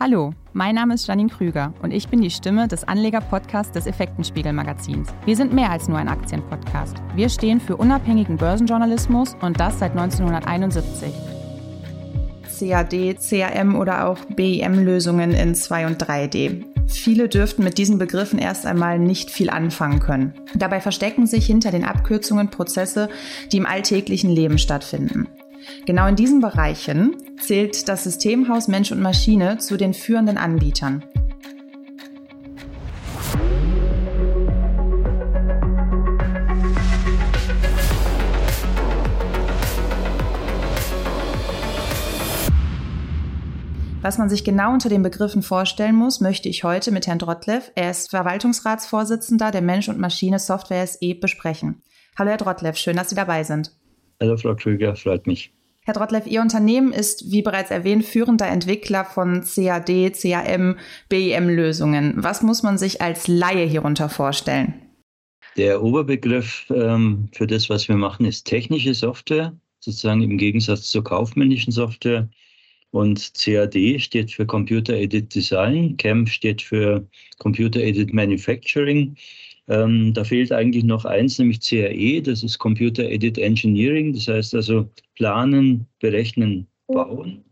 Hallo, mein Name ist Janine Krüger und ich bin die Stimme des Anleger-Podcasts des Effektenspiegel-Magazins. Wir sind mehr als nur ein Aktienpodcast. Wir stehen für unabhängigen Börsenjournalismus und das seit 1971. CAD, CAM oder auch BIM-Lösungen in 2 und 3D. Viele dürften mit diesen Begriffen erst einmal nicht viel anfangen können. Dabei verstecken sich hinter den Abkürzungen Prozesse, die im alltäglichen Leben stattfinden. Genau in diesen Bereichen zählt das Systemhaus Mensch und Maschine zu den führenden Anbietern. Was man sich genau unter den Begriffen vorstellen muss, möchte ich heute mit Herrn Drottlev, er ist Verwaltungsratsvorsitzender der Mensch und Maschine Software SE, besprechen. Hallo Herr Drottlev, schön, dass Sie dabei sind. Hallo Frau Krüger, freut mich. Herr Drottlev, Ihr Unternehmen ist, wie bereits erwähnt, führender Entwickler von CAD, CAM, BIM-Lösungen. Was muss man sich als Laie hierunter vorstellen? Der Oberbegriff ähm, für das, was wir machen, ist technische Software, sozusagen im Gegensatz zur kaufmännischen Software. Und CAD steht für Computer Aided Design, CAM steht für Computer Aided Manufacturing. Ähm, da fehlt eigentlich noch eins, nämlich CAE, das ist Computer Aided Engineering, das heißt also planen, berechnen, bauen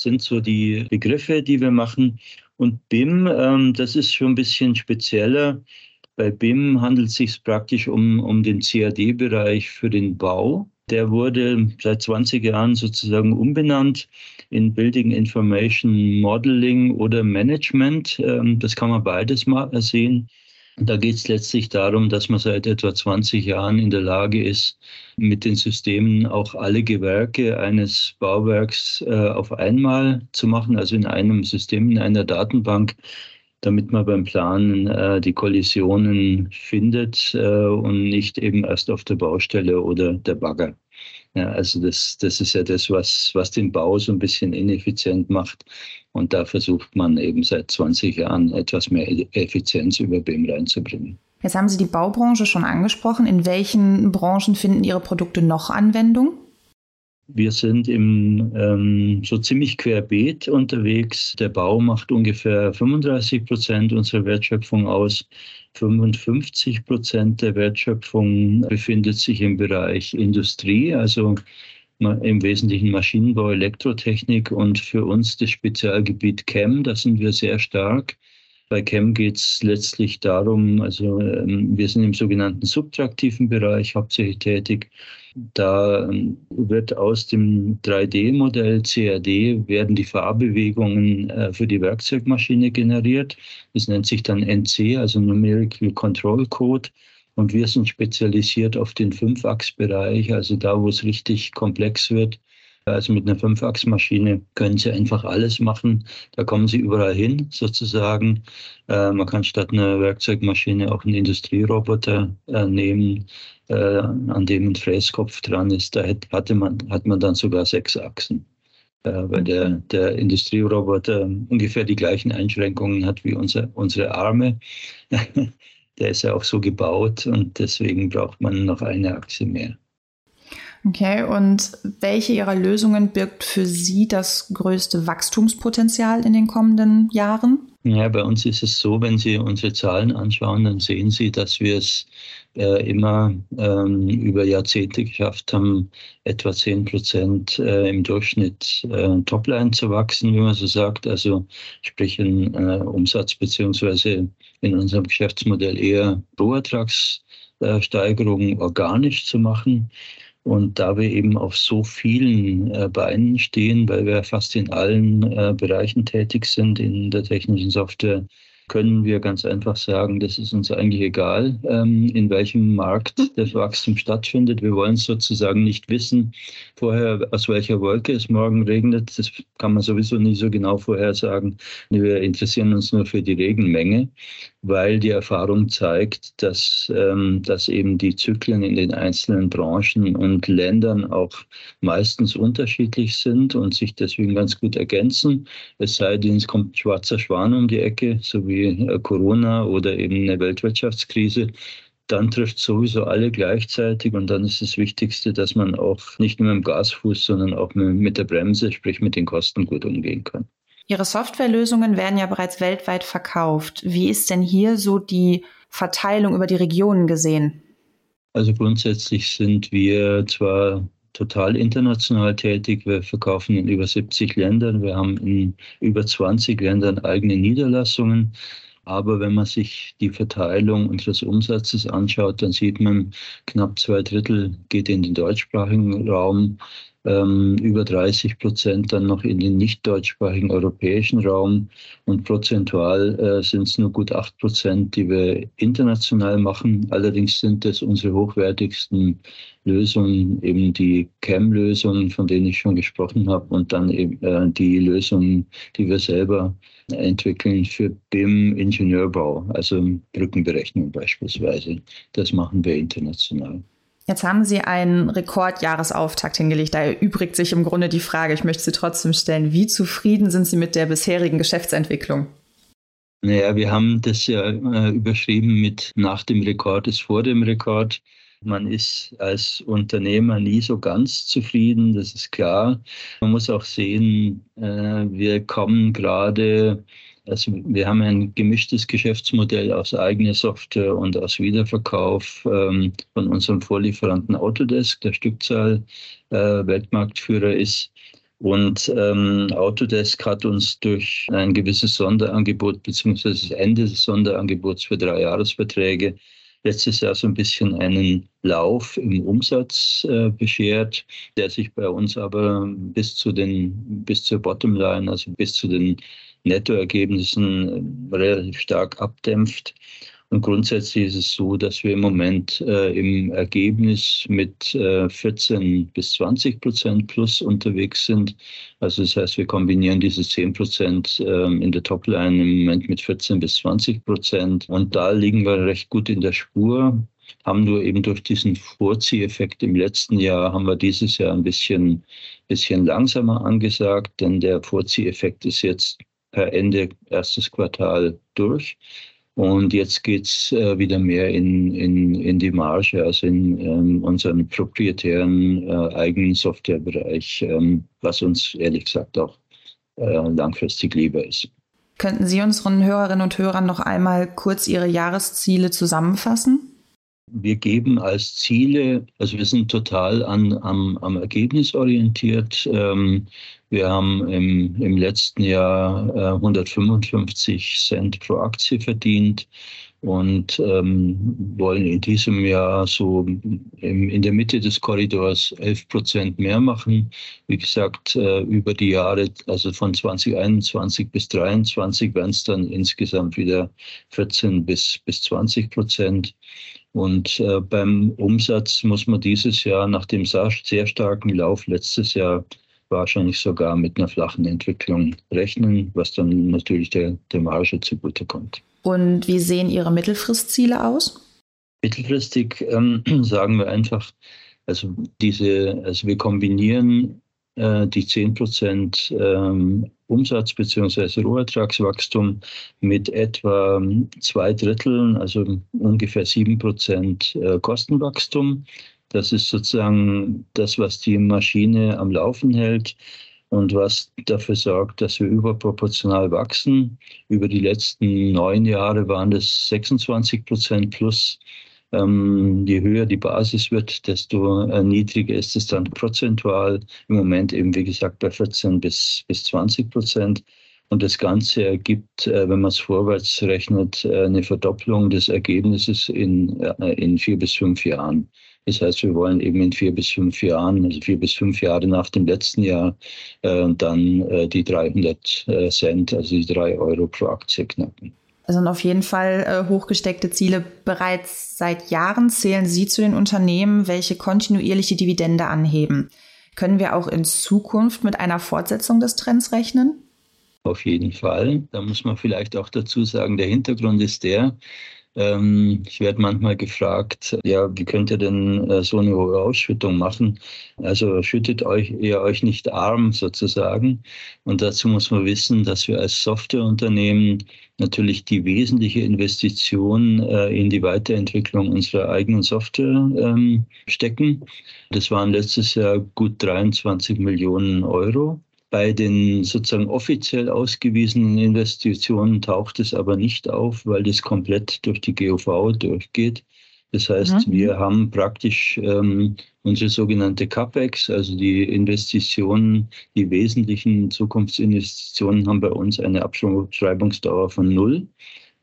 sind so die Begriffe, die wir machen. Und BIM, ähm, das ist schon ein bisschen spezieller. Bei BIM handelt es sich praktisch um, um den CAD-Bereich für den Bau. Der wurde seit 20 Jahren sozusagen umbenannt in Building Information Modeling oder Management. Ähm, das kann man beides mal sehen. Da geht es letztlich darum, dass man seit etwa 20 Jahren in der Lage ist, mit den Systemen auch alle Gewerke eines Bauwerks äh, auf einmal zu machen, also in einem System, in einer Datenbank, damit man beim Planen äh, die Kollisionen findet äh, und nicht eben erst auf der Baustelle oder der Bagger. Ja, also das, das ist ja das, was, was den Bau so ein bisschen ineffizient macht. Und da versucht man eben seit 20 Jahren etwas mehr Effizienz über BIM reinzubringen. Jetzt haben Sie die Baubranche schon angesprochen. In welchen Branchen finden Ihre Produkte noch Anwendung? Wir sind im, ähm, so ziemlich querbeet unterwegs. Der Bau macht ungefähr 35 Prozent unserer Wertschöpfung aus. 55 Prozent der Wertschöpfung befindet sich im Bereich Industrie, also im Wesentlichen Maschinenbau, Elektrotechnik und für uns das Spezialgebiet Chem, da sind wir sehr stark. Bei Chem geht es letztlich darum, also ähm, wir sind im sogenannten subtraktiven Bereich hauptsächlich tätig. Da ähm, wird aus dem 3D-Modell CAD werden die Fahrbewegungen äh, für die Werkzeugmaschine generiert. Das nennt sich dann NC, also Numerical Control Code. Und wir sind spezialisiert auf den Fünfachsbereich, also da, wo es richtig komplex wird. Also mit einer Fünfachsmaschine können Sie einfach alles machen. Da kommen Sie überall hin, sozusagen. Äh, man kann statt einer Werkzeugmaschine auch einen Industrieroboter äh, nehmen, äh, an dem ein Fräskopf dran ist. Da hat, hatte man, hat man dann sogar sechs Achsen. Äh, weil der, der Industrieroboter ungefähr die gleichen Einschränkungen hat wie unser, unsere Arme. der ist ja auch so gebaut und deswegen braucht man noch eine Achse mehr. Okay, und welche Ihrer Lösungen birgt für Sie das größte Wachstumspotenzial in den kommenden Jahren? Ja, bei uns ist es so, wenn Sie unsere Zahlen anschauen, dann sehen Sie, dass wir es äh, immer ähm, über Jahrzehnte geschafft haben, etwa 10 Prozent äh, im Durchschnitt äh, Topline zu wachsen, wie man so sagt. Also sprich ein äh, Umsatz beziehungsweise in unserem Geschäftsmodell eher Rohertragssteigerungen organisch zu machen. Und da wir eben auf so vielen äh, Beinen stehen, weil wir fast in allen äh, Bereichen tätig sind in der technischen Software, können wir ganz einfach sagen, das ist uns eigentlich egal, ähm, in welchem Markt das Wachstum stattfindet. Wir wollen sozusagen nicht wissen vorher, aus welcher Wolke es morgen regnet. Das kann man sowieso nicht so genau vorhersagen. Wir interessieren uns nur für die Regenmenge, weil die Erfahrung zeigt, dass, ähm, dass eben die Zyklen in den einzelnen Branchen und Ländern auch meistens unterschiedlich sind und sich deswegen ganz gut ergänzen. Es sei denn, es kommt ein schwarzer Schwan um die Ecke, so wie äh, Corona oder eben eine Weltwirtschaftskrise, dann trifft sowieso alle gleichzeitig und dann ist das Wichtigste, dass man auch nicht nur mit dem Gasfuß, sondern auch mit der Bremse, sprich mit den Kosten gut umgehen kann. Ihre Softwarelösungen werden ja bereits weltweit verkauft. Wie ist denn hier so die Verteilung über die Regionen gesehen? Also grundsätzlich sind wir zwar total international tätig. Wir verkaufen in über 70 Ländern. Wir haben in über 20 Ländern eigene Niederlassungen. Aber wenn man sich die Verteilung unseres Umsatzes anschaut, dann sieht man, knapp zwei Drittel geht in den deutschsprachigen Raum, ähm, über 30 Prozent dann noch in den nicht deutschsprachigen europäischen Raum und prozentual äh, sind es nur gut acht Prozent, die wir international machen. Allerdings sind es unsere hochwertigsten Lösungen, eben die CAM-Lösungen, von denen ich schon gesprochen habe, und dann eben äh, die Lösungen, die wir selber entwickeln für BIM-Ingenieurbau, also Brückenberechnung beispielsweise. Das machen wir international. Jetzt haben Sie einen Rekordjahresauftakt hingelegt. Da erübrigt sich im Grunde die Frage, ich möchte sie trotzdem stellen, wie zufrieden sind Sie mit der bisherigen Geschäftsentwicklung? Naja, wir haben das ja äh, überschrieben mit nach dem Rekord ist vor dem Rekord. Man ist als Unternehmer nie so ganz zufrieden, das ist klar. Man muss auch sehen, äh, wir kommen gerade also wir haben ein gemischtes Geschäftsmodell aus eigener Software und aus Wiederverkauf ähm, von unserem Vorlieferanten Autodesk, der Stückzahl äh, Weltmarktführer ist. Und ähm, Autodesk hat uns durch ein gewisses Sonderangebot beziehungsweise das Ende des Sonderangebots für drei Jahresverträge letztes Jahr so ein bisschen einen Lauf im Umsatz äh, beschert, der sich bei uns aber bis zu den bis zur Bottomline, also bis zu den Nettoergebnissen relativ stark abdämpft. Und grundsätzlich ist es so, dass wir im Moment äh, im Ergebnis mit äh, 14 bis 20 Prozent plus unterwegs sind. Also das heißt, wir kombinieren diese 10 Prozent äh, in der Topline im Moment mit 14 bis 20 Prozent. Und da liegen wir recht gut in der Spur haben nur eben durch diesen Vorzieheffekt im letzten Jahr, haben wir dieses Jahr ein bisschen, bisschen langsamer angesagt, denn der Vorzieheffekt ist jetzt per Ende erstes Quartal durch. Und jetzt geht es äh, wieder mehr in, in, in die Marge, also in ähm, unseren proprietären äh, eigenen Softwarebereich, ähm, was uns ehrlich gesagt auch äh, langfristig lieber ist. Könnten Sie unseren Hörerinnen und Hörern noch einmal kurz Ihre Jahresziele zusammenfassen? Wir geben als Ziele, also wir sind total an, am, am Ergebnis orientiert. Ähm, wir haben im, im letzten Jahr äh, 155 Cent pro Aktie verdient und ähm, wollen in diesem Jahr so im, in der Mitte des Korridors 11 Prozent mehr machen. Wie gesagt, äh, über die Jahre, also von 2021 bis 2023 werden es dann insgesamt wieder 14 bis, bis 20 Prozent. Und äh, beim Umsatz muss man dieses Jahr nach dem sehr starken Lauf letztes Jahr wahrscheinlich sogar mit einer flachen Entwicklung rechnen, was dann natürlich der, der Marge zugutekommt. Und wie sehen Ihre Mittelfristziele aus? Mittelfristig ähm, sagen wir einfach, also diese, also wir kombinieren äh, die 10 Prozent ähm, Umsatz bzw. Rohertragswachstum mit etwa zwei Dritteln, also ungefähr 7 Prozent äh, Kostenwachstum. Das ist sozusagen das, was die Maschine am Laufen hält und was dafür sorgt, dass wir überproportional wachsen. Über die letzten neun Jahre waren das 26 Prozent plus ähm, je höher die Basis wird, desto äh, niedriger ist es dann prozentual. Im Moment eben, wie gesagt, bei 14 bis, bis 20 Prozent. Und das Ganze ergibt, äh, wenn man es vorwärts rechnet, äh, eine Verdopplung des Ergebnisses in, äh, in vier bis fünf Jahren. Das heißt, wir wollen eben in vier bis fünf Jahren, also vier bis fünf Jahre nach dem letzten Jahr, dann die 300 Cent, also die drei Euro pro Aktie knacken. Sind auf jeden Fall hochgesteckte Ziele. Bereits seit Jahren zählen Sie zu den Unternehmen, welche kontinuierliche Dividende anheben. Können wir auch in Zukunft mit einer Fortsetzung des Trends rechnen? Auf jeden Fall. Da muss man vielleicht auch dazu sagen, der Hintergrund ist der, ähm, ich werde manchmal gefragt, ja, wie könnt ihr denn äh, so eine hohe Ausschüttung machen? Also schüttet euch ihr euch nicht arm sozusagen. Und dazu muss man wissen, dass wir als Softwareunternehmen natürlich die wesentliche Investition äh, in die Weiterentwicklung unserer eigenen Software ähm, stecken. Das waren letztes Jahr gut 23 Millionen Euro. Bei den sozusagen offiziell ausgewiesenen Investitionen taucht es aber nicht auf, weil das komplett durch die GOV durchgeht. Das heißt, mhm. wir haben praktisch ähm, unsere sogenannte CAPEX, also die Investitionen, die wesentlichen Zukunftsinvestitionen haben bei uns eine Abschreibungsdauer von null.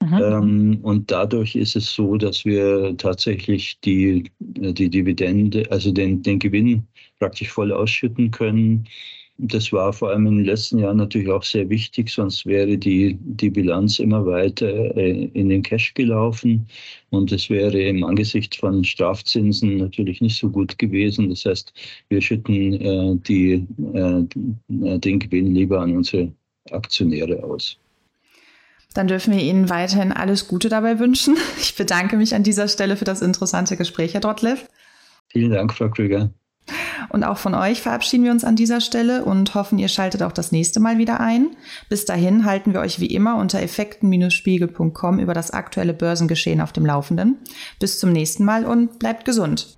Mhm. Ähm, und dadurch ist es so, dass wir tatsächlich die, die Dividende, also den, den Gewinn praktisch voll ausschütten können. Das war vor allem in den letzten Jahren natürlich auch sehr wichtig, sonst wäre die, die Bilanz immer weiter äh, in den Cash gelaufen und es wäre im Angesicht von Strafzinsen natürlich nicht so gut gewesen. Das heißt, wir schütten äh, die, äh, den Gewinn lieber an unsere Aktionäre aus. Dann dürfen wir Ihnen weiterhin alles Gute dabei wünschen. Ich bedanke mich an dieser Stelle für das interessante Gespräch, Herr Drottliff. Vielen Dank, Frau Krüger. Und auch von euch verabschieden wir uns an dieser Stelle und hoffen, ihr schaltet auch das nächste Mal wieder ein. Bis dahin halten wir euch wie immer unter effekten-spiegel.com über das aktuelle Börsengeschehen auf dem Laufenden. Bis zum nächsten Mal und bleibt gesund.